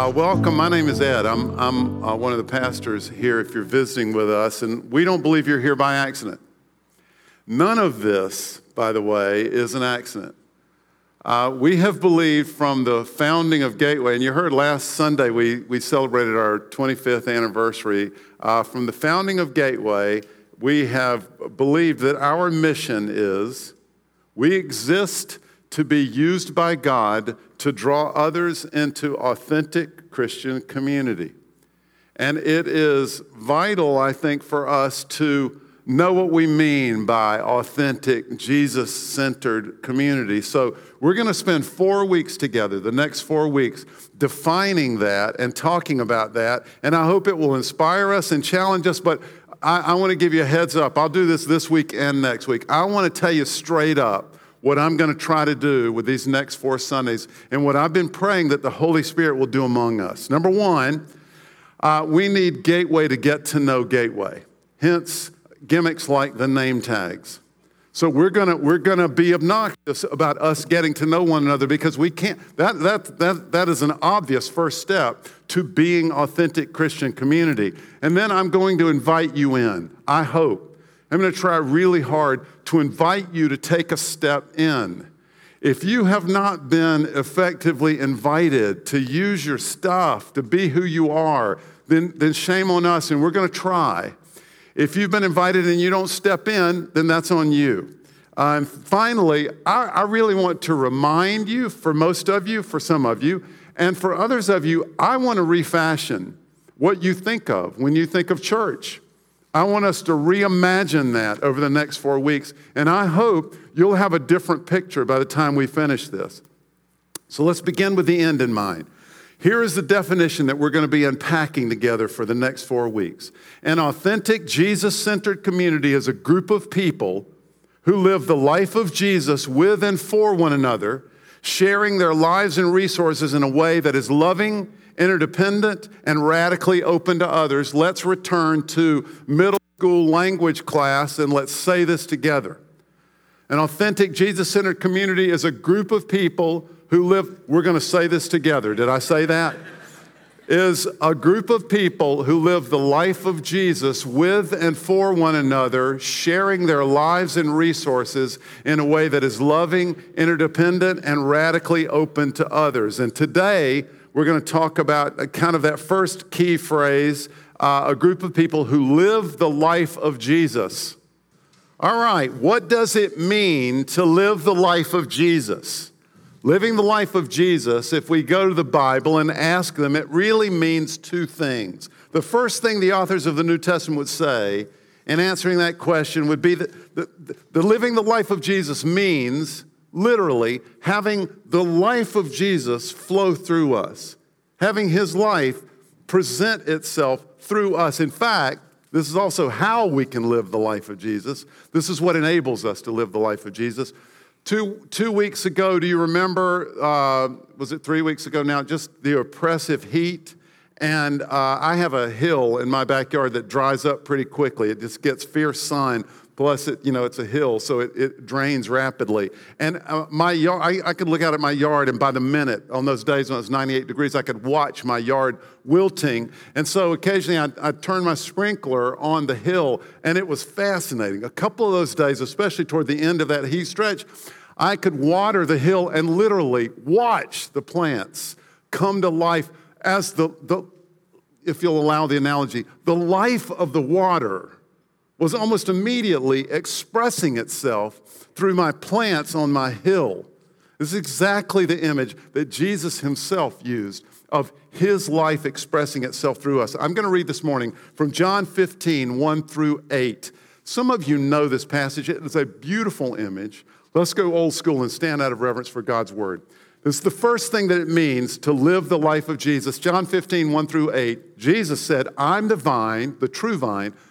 Uh, welcome. My name is Ed. I'm, I'm uh, one of the pastors here if you're visiting with us, and we don't believe you're here by accident. None of this, by the way, is an accident. Uh, we have believed from the founding of Gateway, and you heard last Sunday we, we celebrated our 25th anniversary. Uh, from the founding of Gateway, we have believed that our mission is we exist to be used by God to draw others into authentic Christian community. And it is vital, I think, for us to know what we mean by authentic, Jesus centered community. So, we're going to spend four weeks together, the next four weeks, defining that and talking about that. And I hope it will inspire us and challenge us. But I, I want to give you a heads up. I'll do this this week and next week. I want to tell you straight up what I'm going to try to do with these next four Sundays and what I've been praying that the Holy Spirit will do among us. Number one, uh, we need Gateway to get to know Gateway, hence gimmicks like the name tags. So we're gonna we're gonna be obnoxious about us getting to know one another because we can't. That that that that is an obvious first step to being authentic Christian community. And then I'm going to invite you in. I hope I'm going to try really hard to invite you to take a step in. If you have not been effectively invited to use your stuff, to be who you are, then, then shame on us, and we're going to try. If you've been invited and you don't step in, then that's on you. Uh, and finally, I, I really want to remind you, for most of you, for some of you, and for others of you, I want to refashion what you think of when you think of church. I want us to reimagine that over the next four weeks, and I hope you'll have a different picture by the time we finish this. So let's begin with the end in mind. Here is the definition that we're going to be unpacking together for the next four weeks. An authentic, Jesus centered community is a group of people who live the life of Jesus with and for one another, sharing their lives and resources in a way that is loving interdependent, and radically open to others, let's return to middle school language class and let's say this together. An authentic, Jesus centered community is a group of people who live, we're going to say this together. Did I say that? is a group of people who live the life of Jesus with and for one another, sharing their lives and resources in a way that is loving, interdependent, and radically open to others. And today, we're going to talk about kind of that first key phrase uh, a group of people who live the life of Jesus. All right, what does it mean to live the life of Jesus? Living the life of Jesus, if we go to the Bible and ask them, it really means two things. The first thing the authors of the New Testament would say in answering that question would be that the, the, the living the life of Jesus means literally having the life of Jesus flow through us, having his life present itself through us. In fact, this is also how we can live the life of Jesus. This is what enables us to live the life of Jesus. Two, two weeks ago, do you remember, uh, was it three weeks ago now, just the oppressive heat? And uh, I have a hill in my backyard that dries up pretty quickly. It just gets fierce sun Plus, it, you know, it's a hill, so it, it drains rapidly. And uh, my yard, I, I, could look out at my yard, and by the minute, on those days when it was 98 degrees, I could watch my yard wilting. And so occasionally I'd, I'd turn my sprinkler on the hill, and it was fascinating. A couple of those days, especially toward the end of that heat stretch, I could water the hill and literally watch the plants come to life as the, the if you'll allow the analogy, the life of the water was almost immediately expressing itself through my plants on my hill. This is exactly the image that Jesus himself used of his life expressing itself through us. I'm going to read this morning from John 15, 1 through 8. Some of you know this passage. It's a beautiful image. Let's go old school and stand out of reverence for God's word. This is the first thing that it means to live the life of Jesus. John 15, 1 through 8. Jesus said, I'm the vine, the true vine.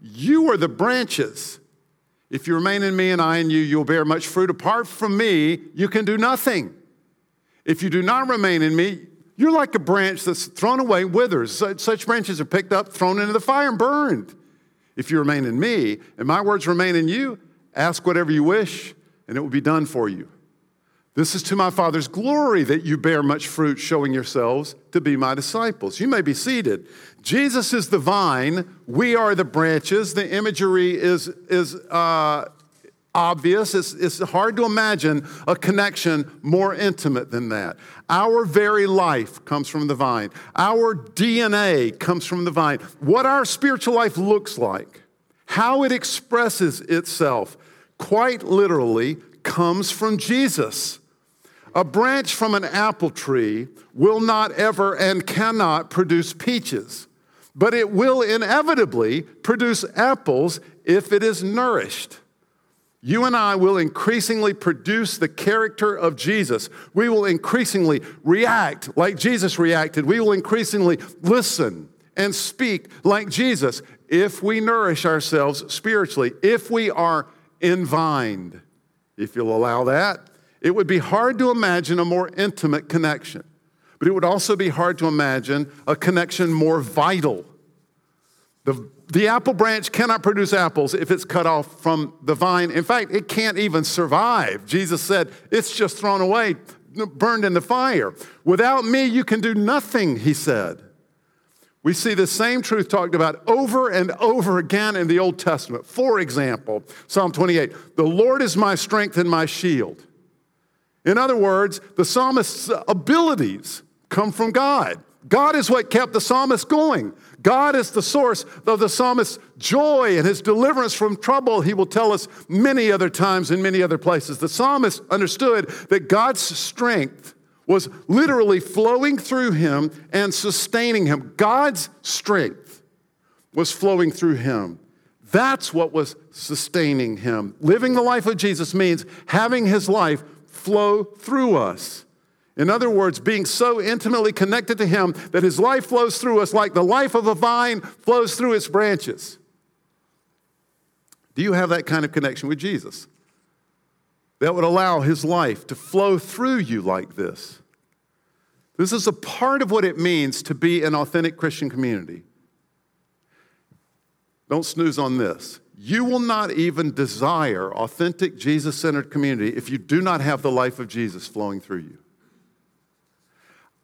you are the branches. If you remain in me and I in you, you'll bear much fruit. Apart from me, you can do nothing. If you do not remain in me, you're like a branch that's thrown away, withers. Such branches are picked up, thrown into the fire, and burned. If you remain in me, and my words remain in you, ask whatever you wish, and it will be done for you. This is to my Father's glory that you bear much fruit, showing yourselves to be my disciples. You may be seated. Jesus is the vine, we are the branches. The imagery is, is uh, obvious. It's, it's hard to imagine a connection more intimate than that. Our very life comes from the vine, our DNA comes from the vine. What our spiritual life looks like, how it expresses itself, quite literally comes from Jesus. A branch from an apple tree will not ever and cannot produce peaches, but it will inevitably produce apples if it is nourished. You and I will increasingly produce the character of Jesus. We will increasingly react like Jesus reacted. We will increasingly listen and speak like Jesus if we nourish ourselves spiritually, if we are envined, if you'll allow that. It would be hard to imagine a more intimate connection, but it would also be hard to imagine a connection more vital. The the apple branch cannot produce apples if it's cut off from the vine. In fact, it can't even survive. Jesus said, it's just thrown away, burned in the fire. Without me, you can do nothing, he said. We see the same truth talked about over and over again in the Old Testament. For example, Psalm 28 The Lord is my strength and my shield. In other words, the psalmist's abilities come from God. God is what kept the psalmist going. God is the source of the psalmist's joy and his deliverance from trouble, he will tell us many other times in many other places. The psalmist understood that God's strength was literally flowing through him and sustaining him. God's strength was flowing through him. That's what was sustaining him. Living the life of Jesus means having his life flow through us. In other words, being so intimately connected to Him that His life flows through us like the life of a vine flows through its branches. Do you have that kind of connection with Jesus? That would allow His life to flow through you like this. This is a part of what it means to be an authentic Christian community. Don't snooze on this. You will not even desire authentic Jesus centered community if you do not have the life of Jesus flowing through you.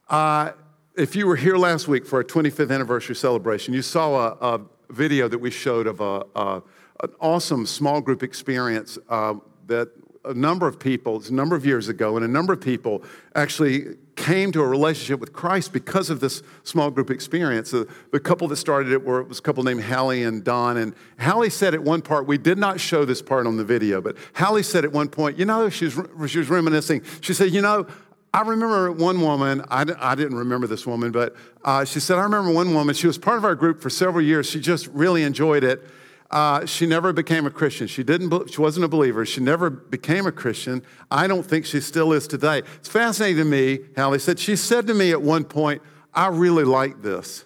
Uh, if you were here last week for our 25th anniversary celebration, you saw a, a video that we showed of a, a, an awesome small group experience uh, that a number of people, a number of years ago, and a number of people actually came to a relationship with Christ because of this small group experience. The, the couple that started it were, it was a couple named Hallie and Don. And Hallie said at one part, we did not show this part on the video, but Hallie said at one point, you know, she was, she was reminiscing. She said, you know, I remember one woman, I, I didn't remember this woman, but uh, she said, I remember one woman, she was part of our group for several years. She just really enjoyed it. Uh, she never became a Christian. She, didn't, she wasn't a believer. She never became a Christian. I don't think she still is today. It's fascinating to me, Hallie said. She said to me at one point, I really like this.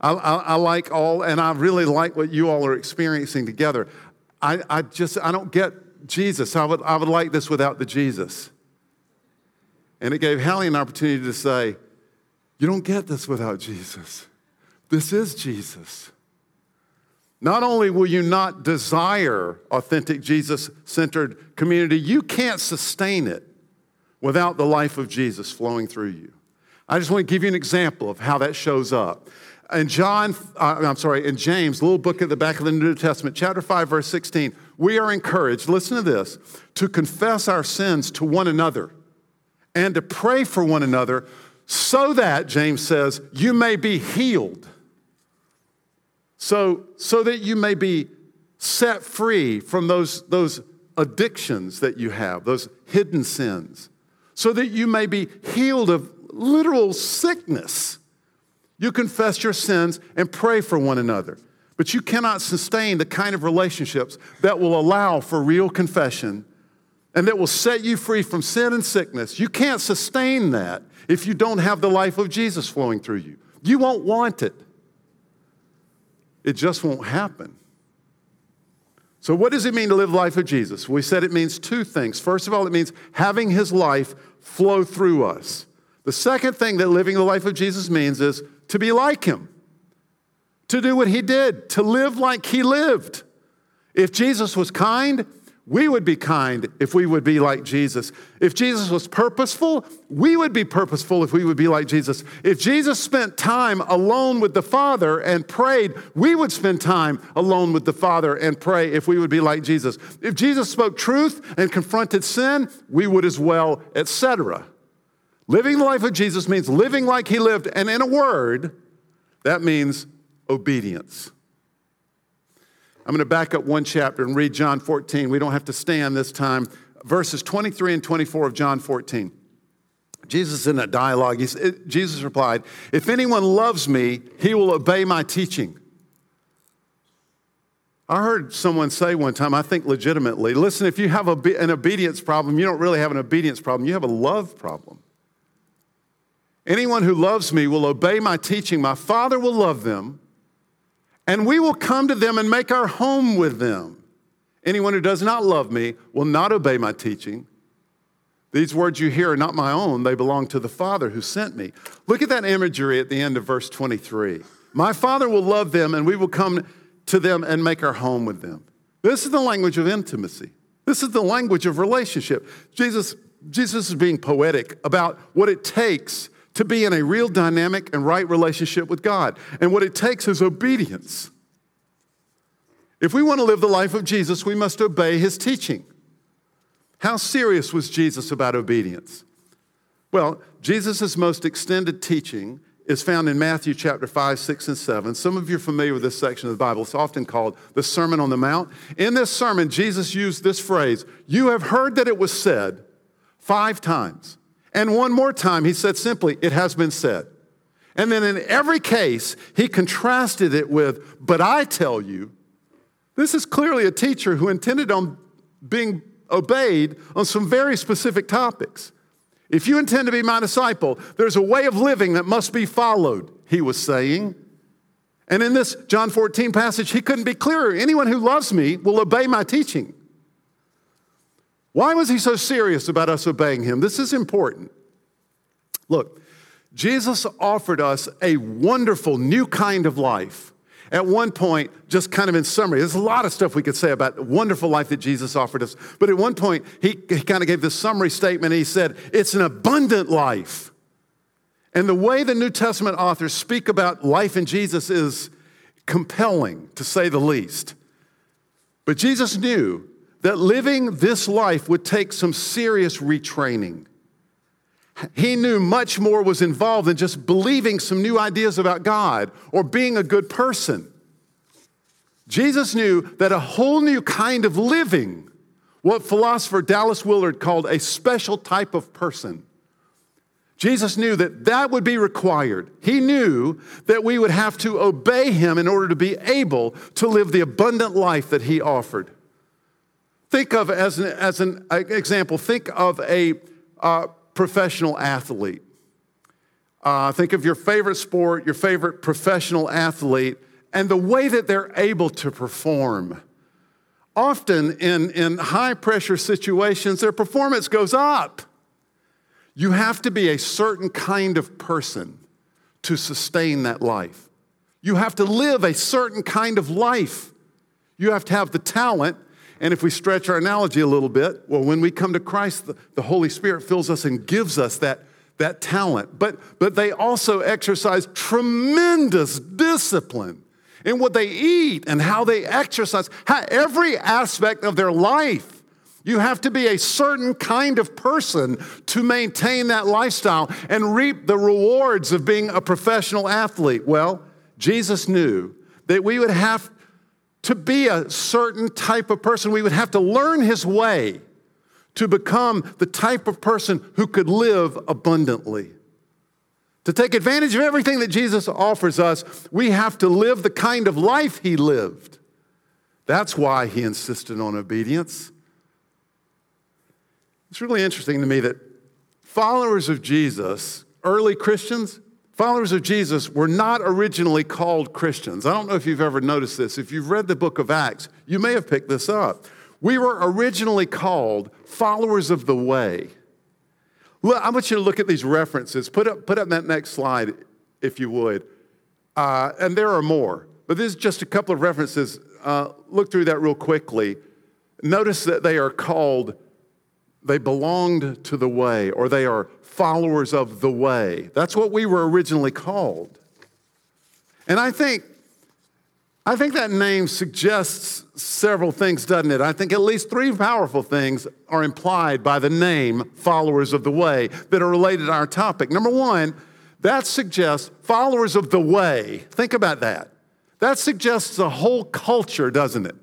I, I, I like all, and I really like what you all are experiencing together. I, I just, I don't get Jesus. I would, I would like this without the Jesus. And it gave Hallie an opportunity to say, You don't get this without Jesus. This is Jesus. Not only will you not desire authentic Jesus centered community, you can't sustain it without the life of Jesus flowing through you. I just want to give you an example of how that shows up. In John, uh, I'm sorry, in James, little book at the back of the New Testament, chapter 5, verse 16, we are encouraged, listen to this, to confess our sins to one another and to pray for one another so that, James says, you may be healed. So, so that you may be set free from those, those addictions that you have, those hidden sins, so that you may be healed of literal sickness. You confess your sins and pray for one another. But you cannot sustain the kind of relationships that will allow for real confession and that will set you free from sin and sickness. You can't sustain that if you don't have the life of Jesus flowing through you. You won't want it, it just won't happen. So, what does it mean to live the life of Jesus? We said it means two things. First of all, it means having his life flow through us. The second thing that living the life of Jesus means is to be like him to do what he did, to live like he lived. If Jesus was kind, we would be kind if we would be like Jesus. If Jesus was purposeful, we would be purposeful if we would be like Jesus. If Jesus spent time alone with the Father and prayed, we would spend time alone with the Father and pray if we would be like Jesus. If Jesus spoke truth and confronted sin, we would as well, etc. Living the life of Jesus means living like he lived, and in a word, that means obedience. I'm going to back up one chapter and read John 14. We don't have to stand this time. Verses 23 and 24 of John 14. Jesus in a dialogue, Jesus replied, If anyone loves me, he will obey my teaching. I heard someone say one time, I think legitimately, listen, if you have an obedience problem, you don't really have an obedience problem, you have a love problem. Anyone who loves me will obey my teaching. My Father will love them and we will come to them and make our home with them. Anyone who does not love me will not obey my teaching. These words you hear are not my own, they belong to the Father who sent me. Look at that imagery at the end of verse 23. My Father will love them, and we will come to them and make our home with them. This is the language of intimacy. This is the language of relationship. Jesus, Jesus is being poetic about what it takes to be in a real dynamic and right relationship with God. And what it takes is obedience. If we want to live the life of Jesus, we must obey his teaching. How serious was Jesus about obedience? Well, Jesus' most extended teaching is found in Matthew chapter 5, 6, and 7. Some of you are familiar with this section of the Bible. It's often called the Sermon on the Mount. In this sermon, Jesus used this phrase You have heard that it was said five times. And one more time, he said simply, It has been said. And then in every case, he contrasted it with, But I tell you, this is clearly a teacher who intended on being obeyed on some very specific topics. If you intend to be my disciple, there's a way of living that must be followed, he was saying. And in this John 14 passage, he couldn't be clearer. Anyone who loves me will obey my teaching. Why was he so serious about us obeying him? This is important. Look, Jesus offered us a wonderful new kind of life. At one point, just kind of in summary, there's a lot of stuff we could say about the wonderful life that Jesus offered us. But at one point, he, he kind of gave this summary statement. he said, It's an abundant life. And the way the New Testament authors speak about life in Jesus is compelling, to say the least. But Jesus knew that living this life would take some serious retraining. He knew much more was involved than just believing some new ideas about God or being a good person. Jesus knew that a whole new kind of living, what philosopher Dallas Willard called a special type of person, Jesus knew that that would be required. He knew that we would have to obey him in order to be able to live the abundant life that he offered. Think of, as an, as an example, think of a uh, professional athlete. Uh, think of your favorite sport, your favorite professional athlete, and the way that they're able to perform. Often in, in high pressure situations, their performance goes up. You have to be a certain kind of person to sustain that life. You have to live a certain kind of life. You have to have the talent and if we stretch our analogy a little bit, well, when we come to Christ, the, the Holy Spirit fills us and gives us that, that talent. But, but they also exercise tremendous discipline in what they eat and how they exercise, how, every aspect of their life. You have to be a certain kind of person to maintain that lifestyle and reap the rewards of being a professional athlete. Well, Jesus knew that we would have to be a certain type of person, we would have to learn his way to become the type of person who could live abundantly. To take advantage of everything that Jesus offers us, we have to live the kind of life he lived. That's why he insisted on obedience. It's really interesting to me that followers of Jesus, early Christians, followers of Jesus were not originally called Christians. I don't know if you've ever noticed this. If you've read the book of Acts, you may have picked this up. We were originally called followers of the way. Well, I want you to look at these references. Put up, put up that next slide, if you would. Uh, and there are more, but this is just a couple of references. Uh, look through that real quickly. Notice that they are called, they belonged to the way, or they are followers of the way. That's what we were originally called. And I think I think that name suggests several things, doesn't it? I think at least three powerful things are implied by the name followers of the way that are related to our topic. Number one, that suggests followers of the way. Think about that. That suggests a whole culture, doesn't it?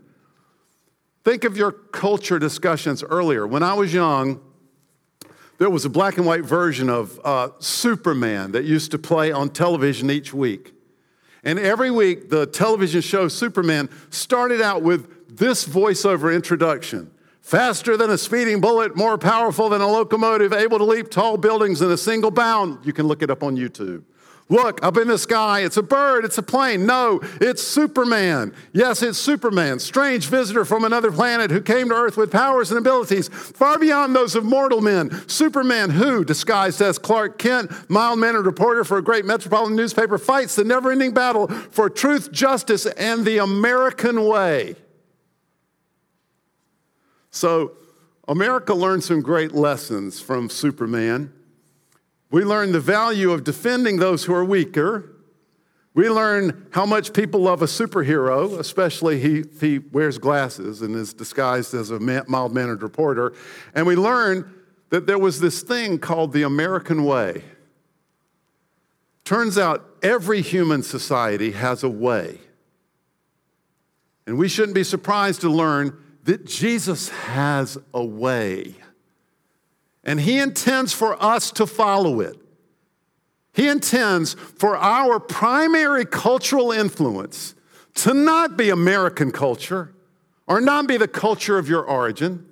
Think of your culture discussions earlier. When I was young, there was a black and white version of uh, Superman that used to play on television each week. And every week, the television show Superman started out with this voiceover introduction faster than a speeding bullet, more powerful than a locomotive, able to leap tall buildings in a single bound. You can look it up on YouTube. Look, up in the sky, it's a bird, it's a plane. No, it's Superman. Yes, it's Superman, strange visitor from another planet who came to Earth with powers and abilities far beyond those of mortal men. Superman, who, disguised as Clark Kent, mild mannered reporter for a great metropolitan newspaper, fights the never ending battle for truth, justice, and the American way. So, America learned some great lessons from Superman. We learn the value of defending those who are weaker. We learn how much people love a superhero, especially if he wears glasses and is disguised as a mild mannered reporter. And we learn that there was this thing called the American way. Turns out every human society has a way. And we shouldn't be surprised to learn that Jesus has a way and He intends for us to follow it. He intends for our primary cultural influence to not be American culture or not be the culture of your origin.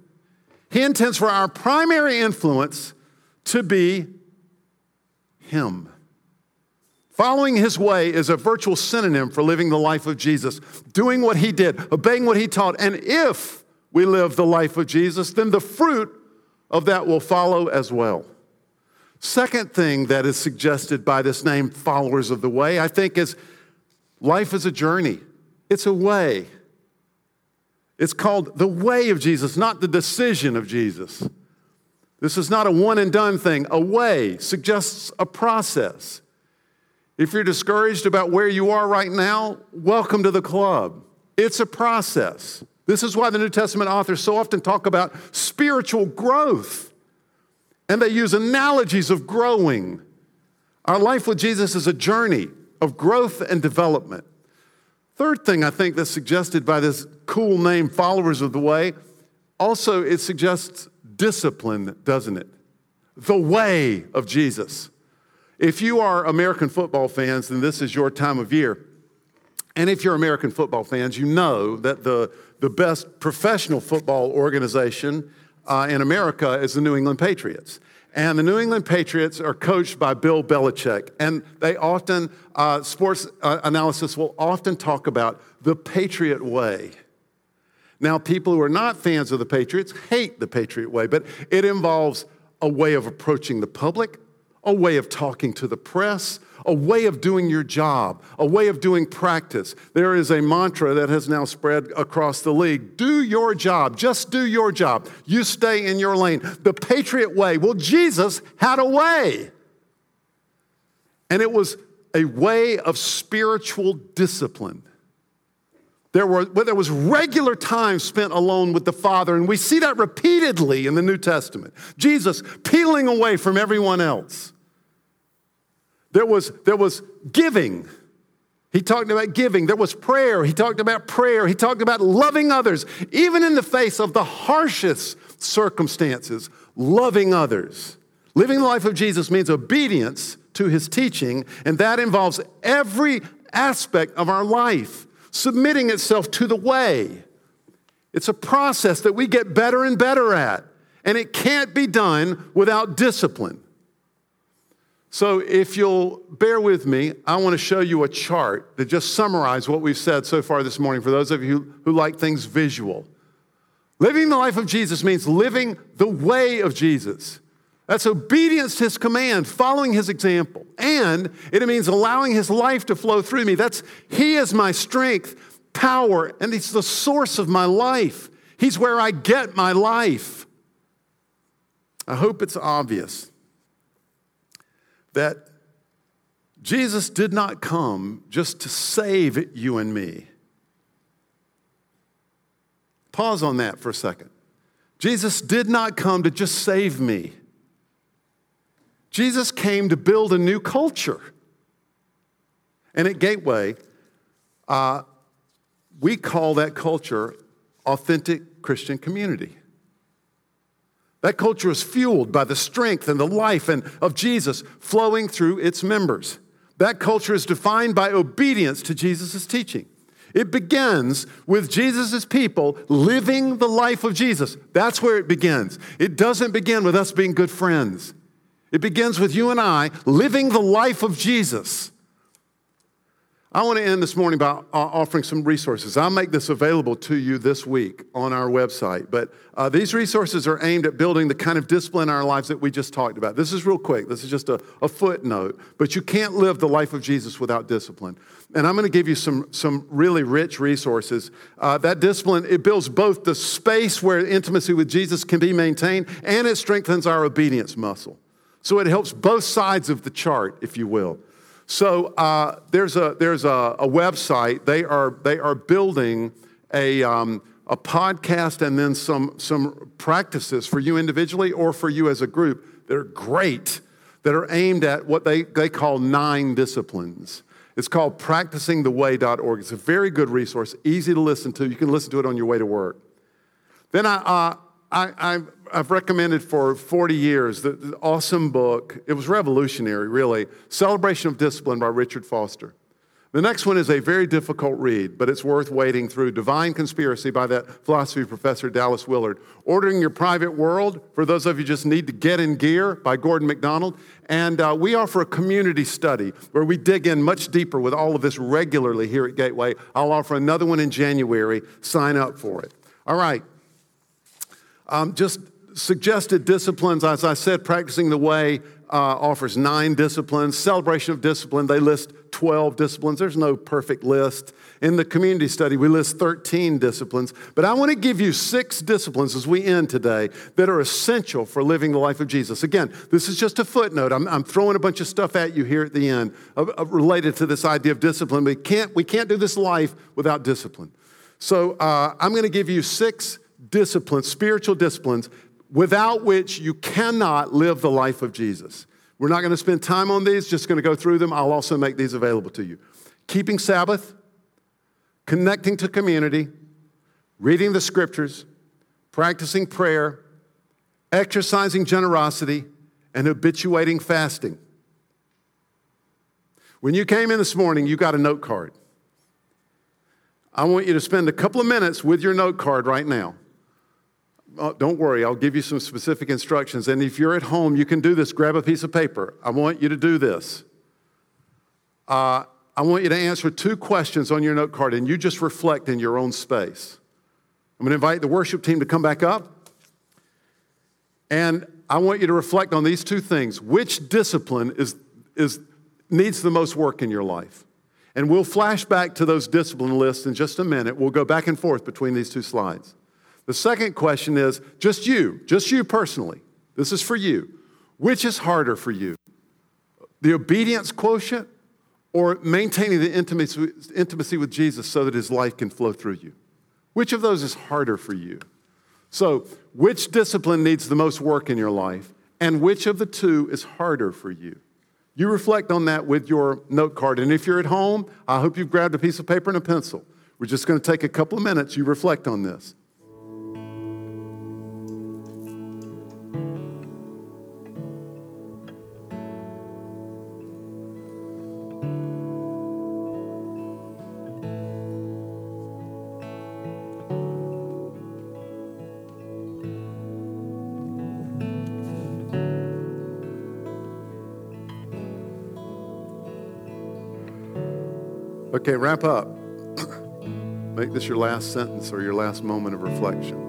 He intends for our primary influence to be Him. Following His way is a virtual synonym for living the life of Jesus, doing what He did, obeying what He taught. And if we live the life of Jesus, then the fruit of that will follow as well. Second thing that is suggested by this name, followers of the way, I think is life is a journey, it's a way. It's called the way of Jesus, not the decision of Jesus. This is not a one and done thing. A way suggests a process. If you're discouraged about where you are right now, welcome to the club. It's a process. This is why the New Testament authors so often talk about spiritual growth. And they use analogies of growing. Our life with Jesus is a journey of growth and development. Third thing I think that's suggested by this cool name, Followers of the Way, also it suggests discipline, doesn't it? The way of Jesus. If you are American football fans, then this is your time of year. And if you're American football fans, you know that the the best professional football organization uh, in America is the New England Patriots. And the New England Patriots are coached by Bill Belichick. And they often, uh, sports uh, analysis will often talk about the Patriot way. Now, people who are not fans of the Patriots hate the Patriot way, but it involves a way of approaching the public, a way of talking to the press, a way of doing your job, a way of doing practice. There is a mantra that has now spread across the league do your job, just do your job. You stay in your lane. The Patriot way. Well, Jesus had a way, and it was a way of spiritual discipline. There, were, there was regular time spent alone with the Father, and we see that repeatedly in the New Testament. Jesus peeling away from everyone else. There was, there was giving. He talked about giving. There was prayer. He talked about prayer. He talked about loving others, even in the face of the harshest circumstances, loving others. Living the life of Jesus means obedience to his teaching, and that involves every aspect of our life, submitting itself to the way. It's a process that we get better and better at, and it can't be done without discipline. So, if you'll bear with me, I want to show you a chart that just summarizes what we've said so far this morning for those of you who like things visual. Living the life of Jesus means living the way of Jesus. That's obedience to his command, following his example. And it means allowing his life to flow through me. That's he is my strength, power, and he's the source of my life. He's where I get my life. I hope it's obvious that Jesus did not come just to save you and me. Pause on that for a second. Jesus did not come to just save me. Jesus came to build a new culture. And at Gateway, uh, we call that culture authentic Christian community. That culture is fueled by the strength and the life and of Jesus flowing through its members. That culture is defined by obedience to Jesus' teaching. It begins with Jesus' people living the life of Jesus. That's where it begins. It doesn't begin with us being good friends. It begins with you and I living the life of Jesus. I want to end this morning by offering some resources. I'll make this available to you this week on our website. But uh, these resources are aimed at building the kind of discipline in our lives that we just talked about. This is real quick. This is just a, a footnote. But you can't live the life of Jesus without discipline. And I'm going to give you some, some really rich resources. Uh, that discipline, it builds both the space where intimacy with Jesus can be maintained and it strengthens our obedience muscle. So it helps both sides of the chart, if you will. So uh, there's, a, there's a, a, website. They are, they are building a, um, a podcast and then some, some practices for you individually or for you as a group that are great, that are aimed at what they, they call nine disciplines. It's called practicingtheway.org. It's a very good resource, easy to listen to. You can listen to it on your way to work. Then I, uh, I, I I've recommended for 40 years the, the, awesome book. It was revolutionary, really. Celebration of Discipline by Richard Foster. The next one is a very difficult read, but it's worth wading through. Divine Conspiracy by that philosophy professor Dallas Willard. Ordering Your Private World, for those of you just need to get in gear, by Gordon MacDonald. And uh, we offer a community study where we dig in much deeper with all of this regularly here at Gateway. I'll offer another one in January. Sign up for it. All right. Um, just suggested disciplines, as I said, practicing the way uh, offers nine disciplines. Celebration of discipline, they list 12 disciplines. There's no perfect list. In the community study, we list 13 disciplines. But I want to give you six disciplines as we end today that are essential for living the life of Jesus. Again, this is just a footnote. I'm, I'm throwing a bunch of stuff at you here at the end related to this idea of discipline. We can't, we can't do this life without discipline. So uh, I'm going to give you six disciplines, spiritual disciplines without which you cannot live the life of Jesus. We're not going to spend time on these, just going to go through them. I'll also make these available to you. Keeping Sabbath, connecting to community, reading the scriptures, practicing prayer, exercising generosity, and habituating fasting. When you came in this morning, you got a note card. I want you to spend a couple of minutes with your note card right now. Oh, don't worry, I'll give you some specific instructions. And if you're at home, you can do this. Grab a piece of paper. I want you to do this. Uh, I want you to answer two questions on your note card, and you just reflect in your own space. I'm going to invite the worship team to come back up. And I want you to reflect on these two things. Which discipline is, is, needs the most work in your life? And we'll flash back to those discipline lists in just a minute. We'll go back and forth between these two slides. The second question is just you, just you personally. This is for you. Which is harder for you? The obedience quotient or maintaining the intimacy, with Jesus so that his life can flow through you? Which of those is harder for you? So, which discipline needs the most work in your life, and which of the two is harder for you? You reflect on that with your note card. And if you're at home, I hope you've grabbed a piece of paper and a pencil. We're just going to take a couple of minutes. You reflect on this. Okay, wrap up. Make this your last sentence or your last moment of reflection.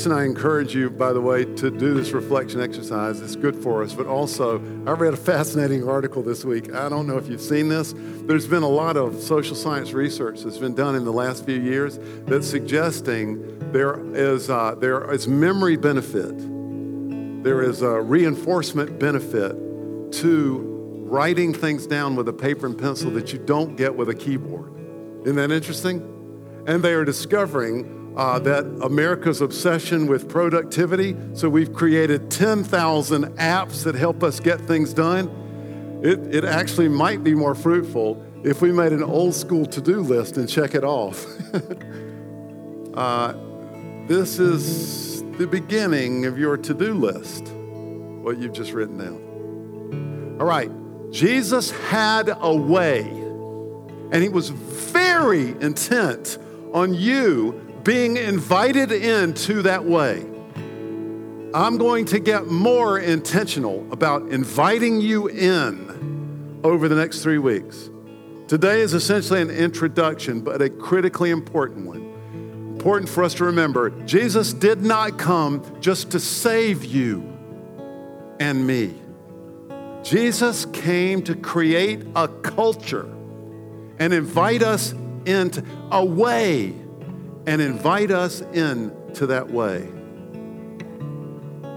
Reason I encourage you, by the way, to do this reflection exercise, it's good for us, but also I read a fascinating article this week. I don't know if you've seen this. There's been a lot of social science research that's been done in the last few years that's suggesting there is, uh, there is memory benefit, there is a reinforcement benefit to writing things down with a paper and pencil that you don't get with a keyboard. Isn't that interesting? And they are discovering uh, that America's obsession with productivity. So we've created 10,000 apps that help us get things done. It, it actually might be more fruitful if we made an old school to do list and check it off. uh, this is the beginning of your to do list, what you've just written down. All right, Jesus had a way, and he was very intent on you being invited into that way. I'm going to get more intentional about inviting you in over the next three weeks. Today is essentially an introduction, but a critically important one. Important for us to remember Jesus did not come just to save you and me. Jesus came to create a culture and invite us into a way and invite us in to that way.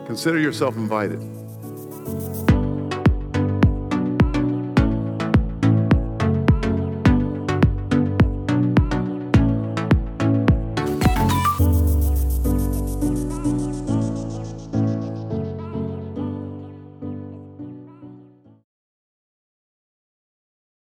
Consider yourself invited.